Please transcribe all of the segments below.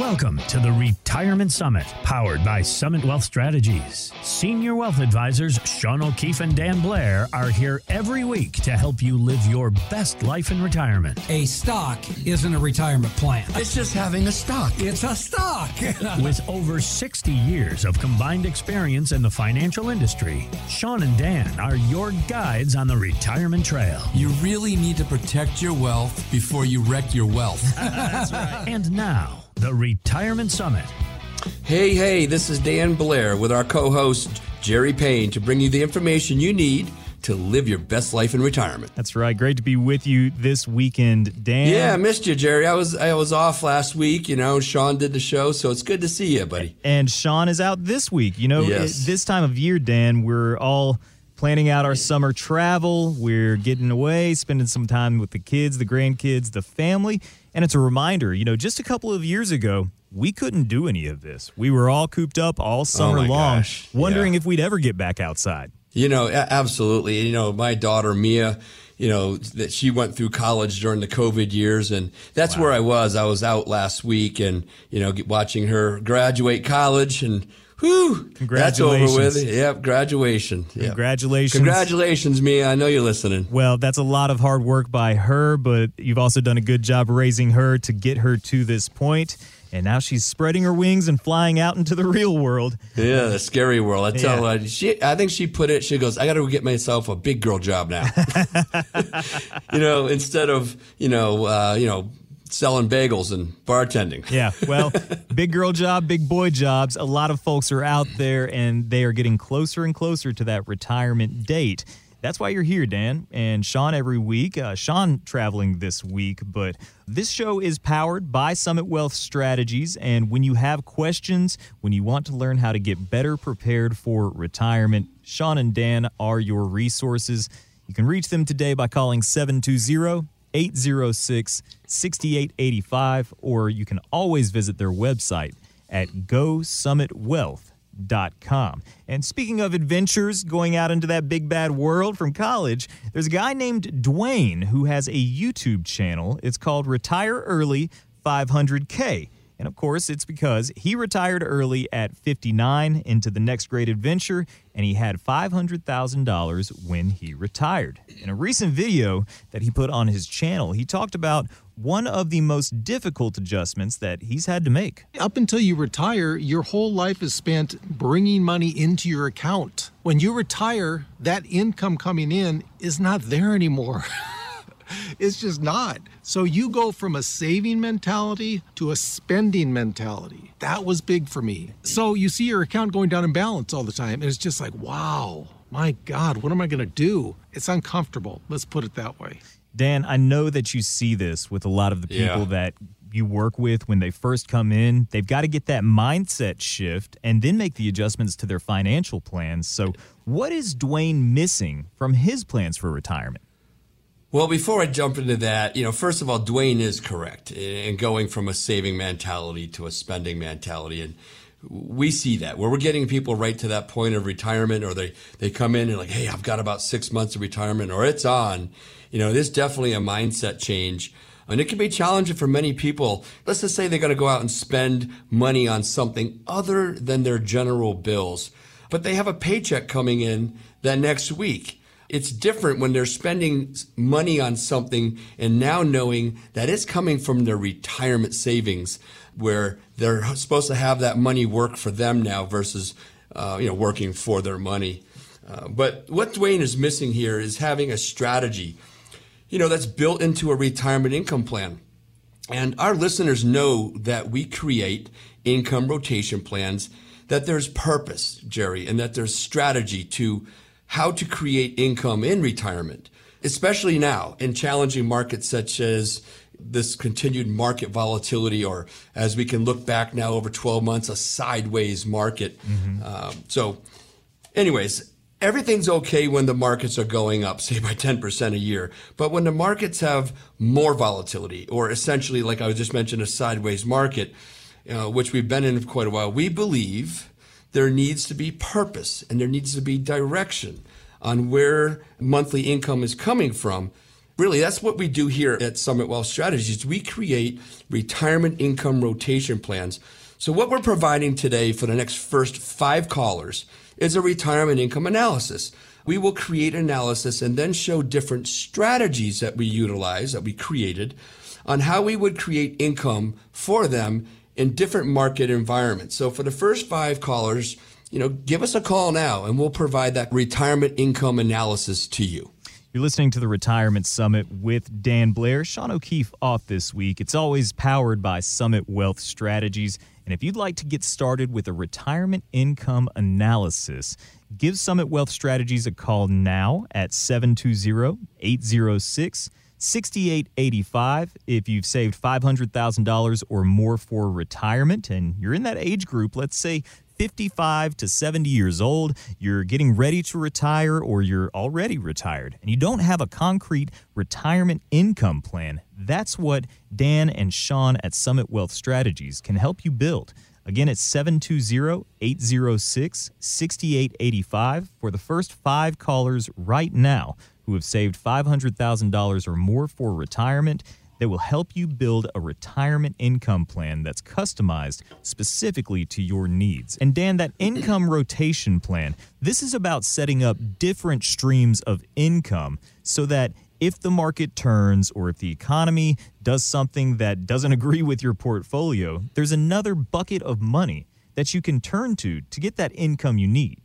Welcome to the Retirement Summit, powered by Summit Wealth Strategies. Senior wealth advisors Sean O'Keefe and Dan Blair are here every week to help you live your best life in retirement. A stock isn't a retirement plan. It's just having a stock. It's a stock. With over 60 years of combined experience in the financial industry, Sean and Dan are your guides on the retirement trail. You really need to protect your wealth before you wreck your wealth. That's right. And now, the Retirement Summit. Hey, hey, this is Dan Blair with our co host, Jerry Payne, to bring you the information you need to live your best life in retirement. That's right. Great to be with you this weekend, Dan. Yeah, I missed you, Jerry. I was I was off last week. You know, Sean did the show, so it's good to see you, buddy. And Sean is out this week. You know, Yes. this time of year, Dan, we're all planning out our summer travel. We're getting away, spending some time with the kids, the grandkids, the family. And it's a reminder, you know, just a couple of years ago, we couldn't do any of this. We were all cooped up all oh summer Oh long, gosh. wondering Yeah. if we'd ever get back outside. You know, absolutely. You know, my daughter Mia, you know, that she went through college during the COVID years, and that's where I was. I was out last week, and you know, watching her graduate college, and whew, that's over with. Yep, graduation. Yep. Congratulations. Congratulations, Mia. I know you're listening. Well, that's a lot of hard work by her, but you've also done a good job raising her to get her to this point. And now she's spreading her wings and flying out into the real world. Yeah, the scary world. I tell Yeah. her, she, I think she put it. She goes, "I got to get myself a big girl job now." you know, instead of you know, uh, you know, selling bagels and bartending. Yeah, well, big girl job, big boy jobs. A lot of folks are out there and they are getting closer and closer to that retirement date. That's why you're here, Dan, and Sean every week. Uh, Sean traveling this week, but this show is powered by Summit Wealth Strategies. And when you have questions, when you want to learn how to get better prepared for retirement, Sean and Dan are your resources. You can reach them today by calling 720 806 6885, or you can always visit their website at gosummitwealth.com. And speaking of adventures, going out into that big bad world from college, there's a guy named Dwayne who has a YouTube channel. It's called Retire Early 500K. And of course, it's because he retired early at 59 into the next great adventure, and he had $500,000 when he retired. In a recent video that he put on his channel, he talked about one of the most difficult adjustments that he's had to make. Up until you retire, your whole life is spent bringing money into your account. When you retire, that income coming in is not there anymore. it's just not. So you go from a saving mentality to a spending mentality. That was big for me. So you see your account going down in balance all the time, and it's just like, wow, my God, what am I going to do? It's uncomfortable. Let's put it that way. Dan, I know that you see this with a lot of the people Yeah. that you work with when they first come in. They've got to get that mindset shift and then make the adjustments to their financial plans. So, what is Dwayne missing from his plans for retirement? Well, before I jump into that, you know, first of all, Dwayne is correct in going from a saving mentality to a spending mentality. And we see that where we're getting people right to that point of retirement or they, they come in and like, Hey, I've got about six months of retirement or it's on, you know, there's definitely a mindset change. And it can be challenging for many people. Let's just say they're going to go out and spend money on something other than their general bills, but they have a paycheck coming in that next week it's different when they're spending money on something and now knowing that it's coming from their retirement savings where they're supposed to have that money work for them now versus uh, you know working for their money. Uh, but what dwayne is missing here is having a strategy you know that's built into a retirement income plan. And our listeners know that we create income rotation plans, that there's purpose, Jerry, and that there's strategy to how to create income in retirement, especially now in challenging markets such as this continued market volatility, or as we can look back now over 12 months, a sideways market. Um, so, anyways, everything's okay when the markets are going up, say by 10% a year. But when the markets have more volatility, or essentially, like I was just mentioned, a sideways market, uh, which we've been in for quite a while, we believe there needs to be purpose and there needs to be direction on where monthly income is coming from. really that's what we do here at Summit Wealth Strategies. We create retirement income rotation plans. So what we're providing today for the next first five callers is a retirement income analysis. We will create analysis and then show different strategies that we utilize that we created on how we would create income for them in different market environments. So for the first five callers, you know, give us a call now and we'll provide that retirement income analysis to you. You're listening to the Retirement Summit with Dan Blair. Sean O'Keefe off this week. It's always powered by Summit Wealth Strategies. And if you'd like to get started with a retirement income analysis, give Summit Wealth Strategies a call now at 720 806 6885 if you've saved $500,000 or more for retirement. And you're in that age group, let's say 55 to 70 years old, you're getting ready to retire or you're already retired and you don't have a concrete retirement income plan, that's what Dan and Sean at Summit Wealth Strategies can help you build. Again, it's 720 806 6885 for the first five callers right now who have saved $500,000 or more for retirement that will help you build a retirement income plan that's customized specifically to your needs. And Dan, that income rotation plan, this is about setting up different streams of income so that if the market turns or if the economy does something that doesn't agree with your portfolio, there's another bucket of money that you can turn to to get that income you need.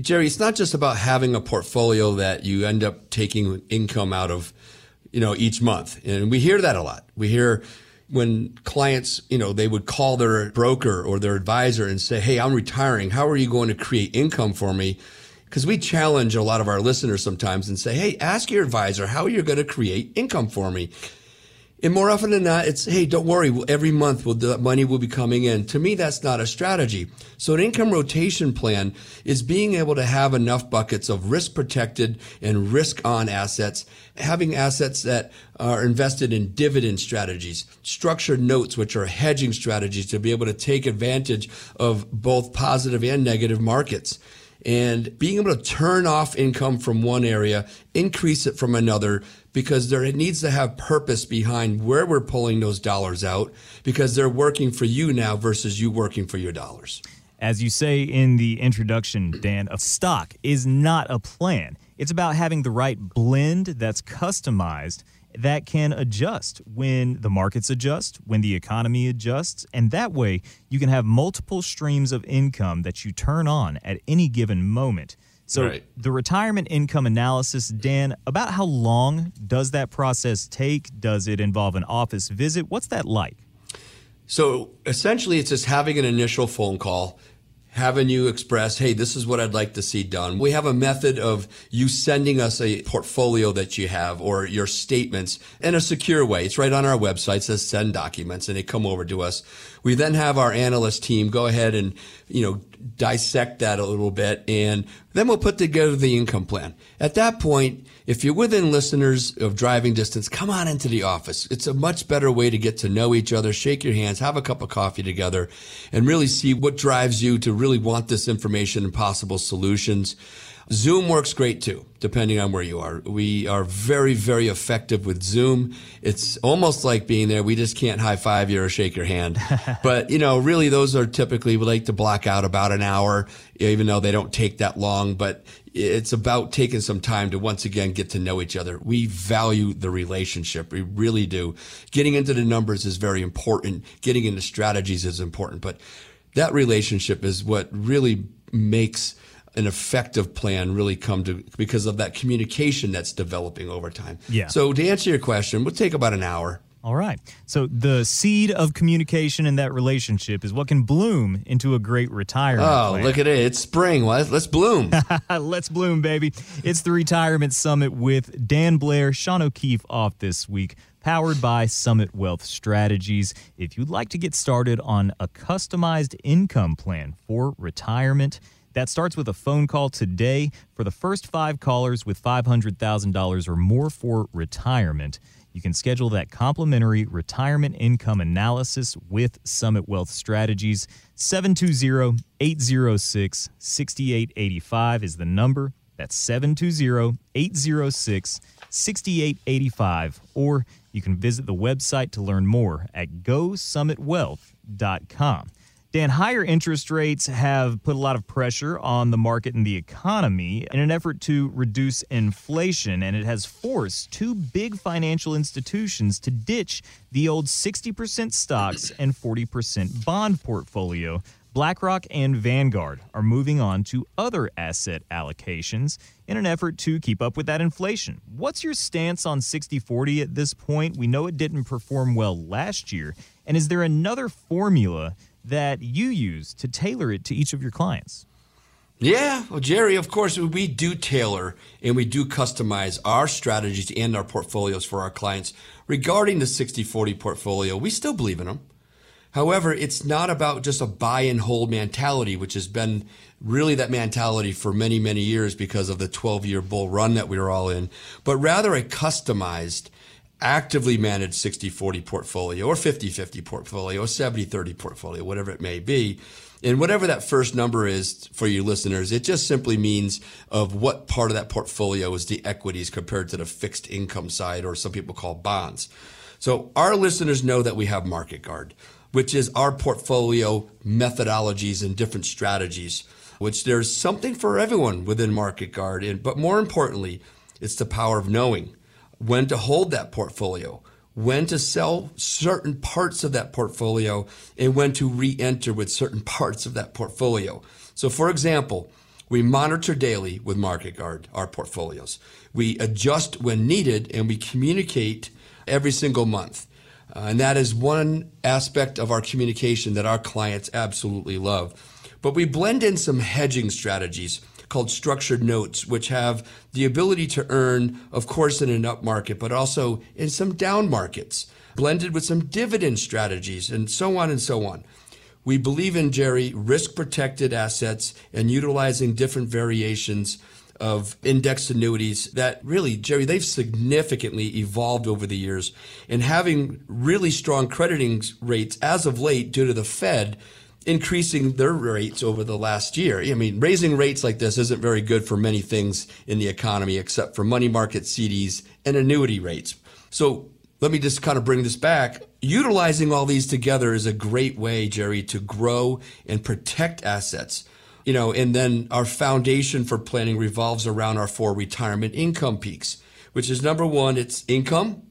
Jerry, it's not just about having a portfolio that you end up taking income out of you know, each month. And we hear that a lot. We hear when clients, you know, they would call their broker or their advisor and say, Hey, I'm retiring. How are you going to create income for me? Because we challenge a lot of our listeners sometimes and say, Hey, ask your advisor how you're going to create income for me. And more often than not, it's, hey, don't worry, every month will, the money will be coming in. To me, that's not a strategy. So an income rotation plan is being able to have enough buckets of risk protected and risk on assets, having assets that are invested in dividend strategies, structured notes, which are hedging strategies to be able to take advantage of both positive and negative markets and being able to turn off income from one area, increase it from another, because there it needs to have purpose behind where we're pulling those dollars out, because they're working for you now versus you working for your dollars. As you say in the introduction, Dan, a stock is not a plan. It's about having the right blend that's customized that can adjust when the markets adjust, when the economy adjusts, and that way you can have multiple streams of income that you turn on at any given moment. So right. the retirement income analysis, Dan, about how long does that process take? Does it involve an office visit? What's that like? So essentially, it's just having an initial phone call having you express, hey, this is what I'd like to see done. We have a method of you sending us a portfolio that you have or your statements in a secure way. It's right on our website, it says send documents and they come over to us. We then have our analyst team go ahead and, you know, dissect that a little bit and then we'll put together the income plan. At that point, if you're within listeners of driving distance, come on into the office. It's a much better way to get to know each other, shake your hands, have a cup of coffee together, and really see what drives you to really want this information and possible solutions. Zoom works great too, depending on where you are. We are very, very effective with Zoom. It's almost like being there. We just can't high five you or shake your hand. but, you know, really those are typically, we like to block out about an hour, even though they don't take that long. But it's about taking some time to once again get to know each other. We value the relationship. We really do. Getting into the numbers is very important. Getting into strategies is important, but that relationship is what really makes an effective plan really come to because of that communication that's developing over time. Yeah. So to answer your question, we'll take about an hour. All right. So the seed of communication in that relationship is what can bloom into a great retirement. Oh, plan. look at it. It's spring. Let's, let's bloom. let's bloom, baby. It's the Retirement Summit with Dan Blair, Sean O'Keefe off this week, powered by Summit Wealth Strategies. If you'd like to get started on a customized income plan for retirement, that starts with a phone call today for the first five callers with $500,000 or more for retirement. You can schedule that complimentary retirement income analysis with Summit Wealth Strategies. 720 806 6885 is the number. That's 720 806 6885, or you can visit the website to learn more at gosummitwealth.com. Dan, higher interest rates have put a lot of pressure on the market and the economy in an effort to reduce inflation, and it has forced two big financial institutions to ditch the old 60% stocks and 40% bond portfolio. BlackRock and Vanguard are moving on to other asset allocations in an effort to keep up with that inflation. What's your stance on 60 40 at this point? We know it didn't perform well last year. And is there another formula that you use to tailor it to each of your clients? Yeah, well, Jerry, of course, we do tailor and we do customize our strategies and our portfolios for our clients. Regarding the 60 40 portfolio, we still believe in them. However, it's not about just a buy and hold mentality, which has been really that mentality for many, many years because of the 12 year bull run that we were all in, but rather a customized actively managed 60-40 portfolio or 50-50 portfolio or 70-30 portfolio, whatever it may be. And whatever that first number is for you listeners, it just simply means of what part of that portfolio is the equities compared to the fixed income side or some people call bonds. So our listeners know that we have Market Guard, which is our portfolio methodologies and different strategies, which there's something for everyone within Market Guard. And, but more importantly, it's the power of knowing when to hold that portfolio, when to sell certain parts of that portfolio, and when to re enter with certain parts of that portfolio. So, for example, we monitor daily with Market Guard our portfolios. We adjust when needed and we communicate every single month. Uh, and that is one aspect of our communication that our clients absolutely love. But we blend in some hedging strategies called structured notes, which have the ability to earn, of course, in an up market, but also in some down markets, blended with some dividend strategies and so on and so on. We believe in, Jerry, risk protected assets and utilizing different variations of indexed annuities that really, Jerry, they've significantly evolved over the years and having really strong crediting rates as of late due to the Fed increasing their rates over the last year. I mean, raising rates like this isn't very good for many things in the economy except for money market CDs and annuity rates. So let me just kind of bring this back. Utilizing all these together is a great way, Jerry, to grow and protect assets. You know, and then our foundation for planning revolves around our four retirement income peaks, which is number one, it's income.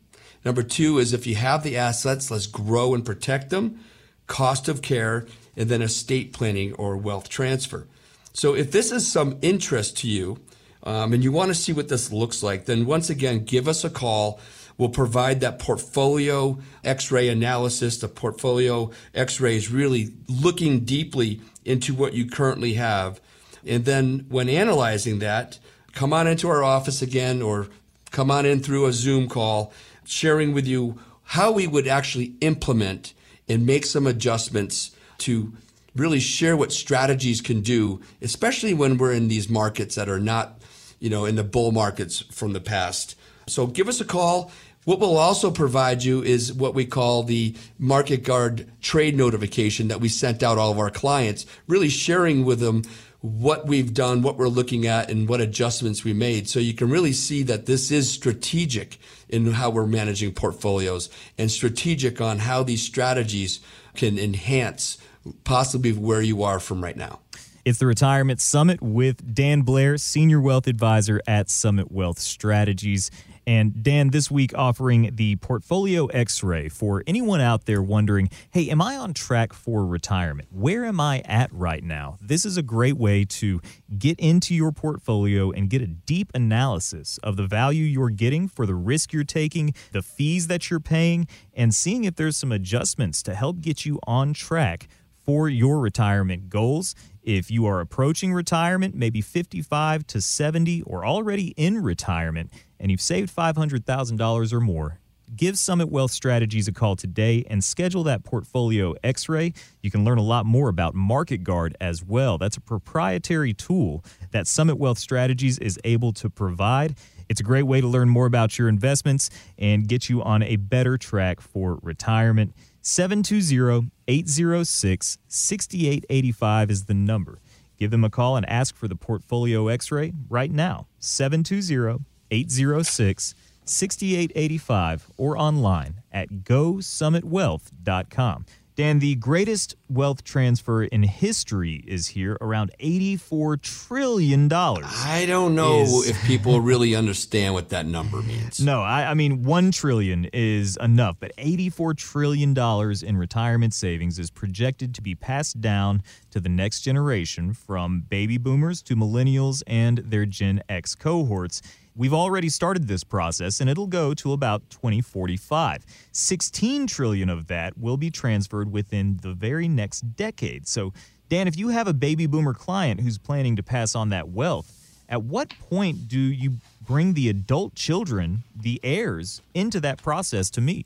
Number two is if you have the assets, let's grow and protect them. Cost of care and then estate planning or wealth transfer. So if this is some interest to you um, and you want to see what this looks like, then once again, give us a call. We'll provide that portfolio x-ray analysis. The portfolio x-ray is really looking deeply into what you currently have. And then when analyzing that, come on into our office again or come on in through a Zoom call, sharing with you how we would actually implement and make some adjustments to really share what strategies can do, especially when we're in these markets that are not, you know, in the bull markets from the past. So give us a call. What we'll also provide you is what we call the Market Guard trade notification that we sent out all of our clients, really sharing with them what we've done, what we're looking at, and what adjustments we made. So you can really see that this is strategic in how we're managing portfolios and strategic on how these strategies can enhance possibly where you are from right now. It's the Retirement Summit with Dan Blair, Senior Wealth Advisor at Summit Wealth Strategies. And Dan, this week offering the Portfolio X ray for anyone out there wondering, hey, am I on track for retirement? Where am I at right now? This is a great way to get into your portfolio and get a deep analysis of the value you're getting for the risk you're taking, the fees that you're paying, and seeing if there's some adjustments to help get you on track for your retirement goals. If you are approaching retirement, maybe 55 to 70, or already in retirement, and you've saved $500,000 or more, give Summit Wealth Strategies a call today and schedule that portfolio x ray. You can learn a lot more about Market Guard as well. That's a proprietary tool that Summit Wealth Strategies is able to provide. It's a great way to learn more about your investments and get you on a better track for retirement. 720 806 6885 is the number. Give them a call and ask for the portfolio x ray right now. 720 806 6885 or online at gosummitwealth.com. Dan, the greatest wealth transfer in history is here, around $84 trillion. I don't know Is- if people really understand what that number means. No, I, I mean, 1 trillion is enough, but $84 trillion in retirement savings is projected to be passed down to the next generation from baby boomers to millennials and their Gen X cohorts. We've already started this process and it'll go to about 2045. 16 trillion of that will be transferred within the very next decade. So, Dan, if you have a baby boomer client who's planning to pass on that wealth, at what point do you bring the adult children, the heirs, into that process to meet?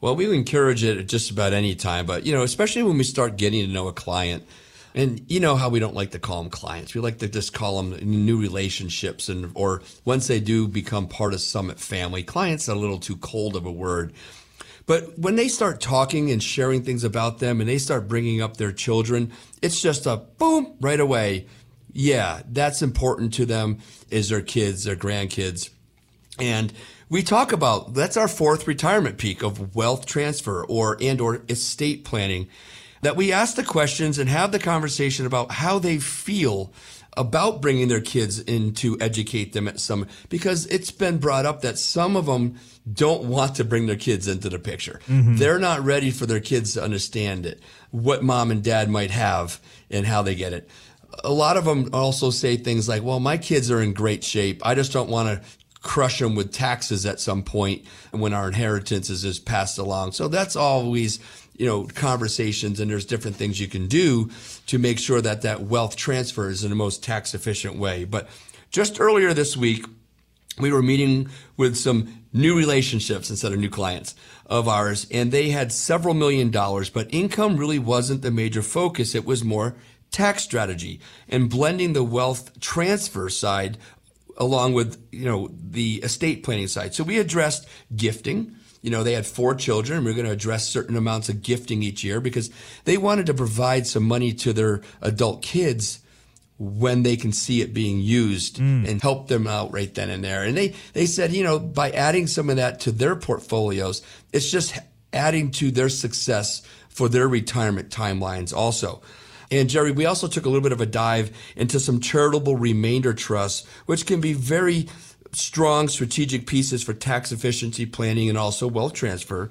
Well, we encourage it at just about any time, but you know, especially when we start getting to know a client, and you know how we don't like to call them clients. We like to just call them new relationships, and or once they do become part of Summit family, clients are a little too cold of a word. But when they start talking and sharing things about them, and they start bringing up their children, it's just a boom right away. Yeah, that's important to them. Is their kids, their grandkids. And we talk about that's our fourth retirement peak of wealth transfer or and or estate planning that we ask the questions and have the conversation about how they feel about bringing their kids in to educate them at some because it's been brought up that some of them don't want to bring their kids into the picture. Mm-hmm. They're not ready for their kids to understand it, what mom and dad might have and how they get it a lot of them also say things like, well, my kids are in great shape. I just don't want to crush them with taxes at some point when our inheritance is, is passed along. So that's always, you know, conversations and there's different things you can do to make sure that that wealth transfers in the most tax efficient way. But just earlier this week, we were meeting with some new relationships instead of new clients of ours, and they had several million dollars, but income really wasn't the major focus. It was more tax strategy and blending the wealth transfer side along with, you know, the estate planning side. So we addressed gifting. You know, they had four children. We are going to address certain amounts of gifting each year because they wanted to provide some money to their adult kids when they can see it being used mm. and help them out right then and there. And they, they said, you know, by adding some of that to their portfolios, it's just adding to their success for their retirement timelines also. And Jerry, we also took a little bit of a dive into some charitable remainder trusts, which can be very strong strategic pieces for tax efficiency planning and also wealth transfer.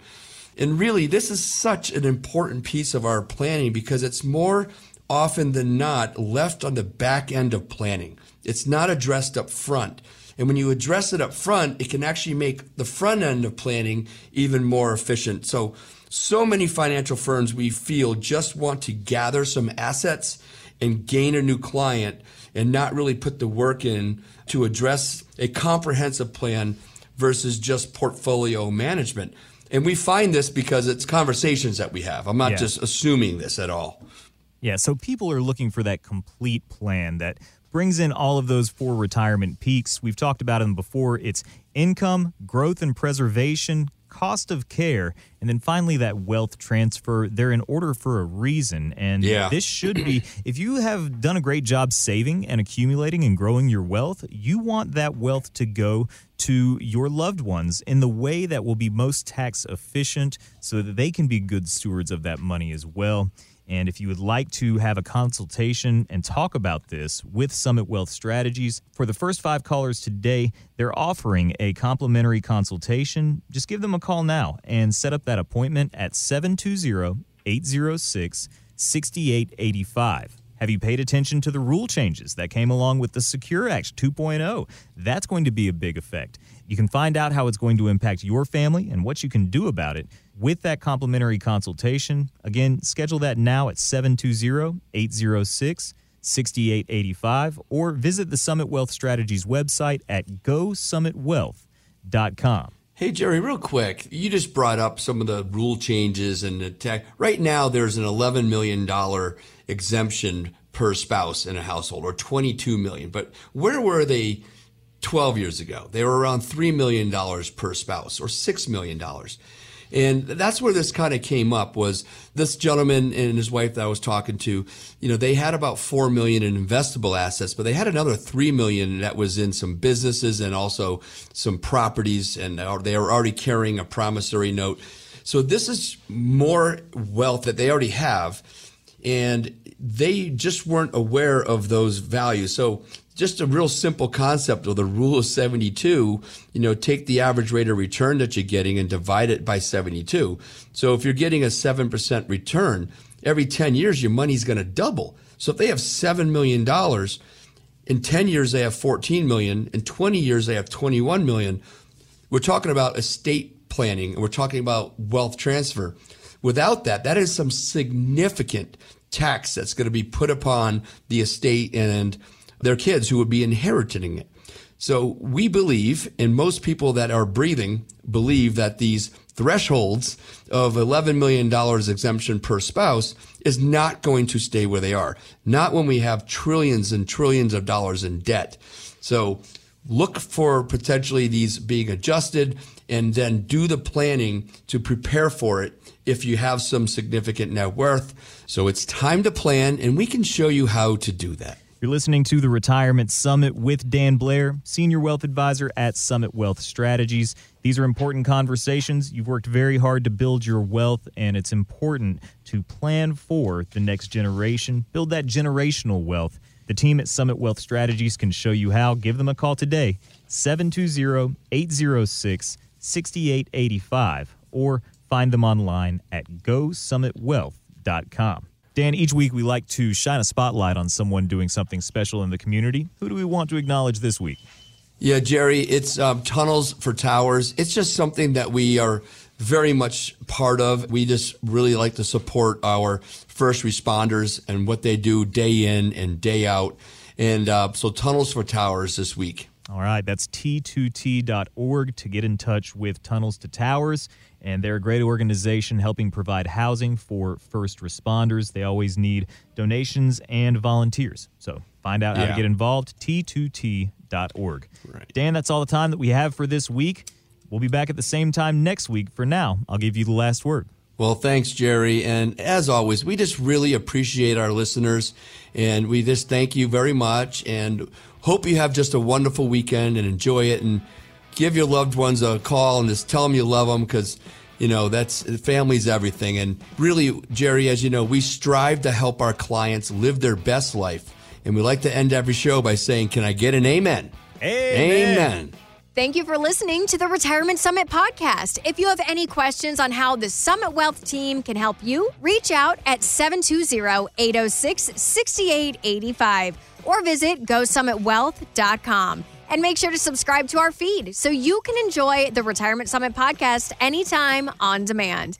And really, this is such an important piece of our planning because it's more often than not left on the back end of planning. It's not addressed up front. And when you address it up front, it can actually make the front end of planning even more efficient. So, so many financial firms we feel just want to gather some assets and gain a new client and not really put the work in to address a comprehensive plan versus just portfolio management. And we find this because it's conversations that we have. I'm not Yeah. just assuming this at all. Yeah, so people are looking for that complete plan that brings in all of those four retirement peaks. We've talked about them before. It's income, growth and preservation, cost of care, and then finally that wealth transfer. They're in order for a reason. And Yeah. this should be, if you have done a great job saving and accumulating and growing your wealth, you want that wealth to go to your loved ones in the way that will be most tax efficient so that they can be good stewards of that money as well. And if you would like to have a consultation and talk about this with Summit Wealth Strategies, for the first five callers today, they're offering a complimentary consultation. Just give them a call now and set up that appointment at 720 806 6885. Have you paid attention to the rule changes that came along with the Secure Act 2.0? That's going to be a big effect. You can find out how it's going to impact your family and what you can do about it with that complimentary consultation. Again, schedule that now at 720 806 6885 or visit the Summit Wealth Strategies website at gosummitwealth.com. Hey, Jerry, real quick. You just brought up some of the rule changes and the tech. Right now, there's an $11 million exemption per spouse in a household or 22 million. But where were they 12 years ago? They were around $3 million per spouse or $6 million. And that's where this kind of came up was this gentleman and his wife that I was talking to, you know, they had about 4 million in investable assets, but they had another 3 million that was in some businesses and also some properties and they were already carrying a promissory note. So this is more wealth that they already have and they just weren't aware of those values. So just a real simple concept of the rule of 72, you know, take the average rate of return that you're getting and divide it by 72. So if you're getting a 7% return, every 10 years, your money's going to double. So if they have $7 million, in 10 years, they have 14 million. In 20 years, they have 21 million. We're talking about estate planning and we're talking about wealth transfer. Without that, that is some significant tax that's going to be put upon the estate and their kids who would be inheriting it. So we believe, and most people that are breathing believe that these thresholds of $11 million exemption per spouse is not going to stay where they are. Not when we have trillions and trillions of dollars in debt. So look for potentially these being adjusted and then do the planning to prepare for it if you have some significant net worth. So it's time to plan and we can show you how to do that. You're listening to the Retirement Summit with Dan Blair, Senior Wealth Advisor at Summit Wealth Strategies. These are important conversations. You've worked very hard to build your wealth, and it's important to plan for the next generation, build that generational wealth. The team at Summit Wealth Strategies can show you how. Give them a call today, 720 806 6885, or find them online at gosummitwealth.com. Dan, each week we like to shine a spotlight on someone doing something special in the community. Who do we want to acknowledge this week? Yeah, Jerry, it's um, Tunnels for Towers. It's just something that we are very much part of. We just really like to support our first responders and what they do day in and day out. And uh, so, Tunnels for Towers this week. All right, that's t2t.org to get in touch with Tunnels to Towers and they're a great organization helping provide housing for first responders. They always need donations and volunteers. So find out how to get involved, t2t.org. Right. Dan, that's all the time that we have for this week. We'll be back at the same time next week. For now, I'll give you the last word. Well, thanks, Jerry. And as always, we just really appreciate our listeners and we just thank you very much and hope you have just a wonderful weekend and enjoy it. And give your loved ones a call and just tell them you love them because you know that's family's everything and really jerry as you know we strive to help our clients live their best life and we like to end every show by saying can i get an amen amen, amen. Thank you for listening to the Retirement Summit podcast. If you have any questions on how the Summit Wealth team can help you, reach out at 720 806 6885 or visit GoSummitWealth.com. And make sure to subscribe to our feed so you can enjoy the Retirement Summit podcast anytime on demand.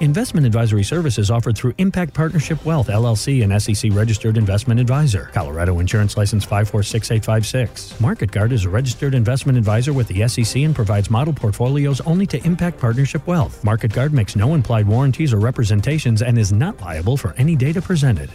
Investment advisory services offered through Impact Partnership Wealth, LLC, an SEC registered investment advisor. Colorado Insurance License 546856. MarketGuard is a registered investment advisor with the SEC and provides model portfolios only to Impact Partnership Wealth. MarketGuard makes no implied warranties or representations and is not liable for any data presented.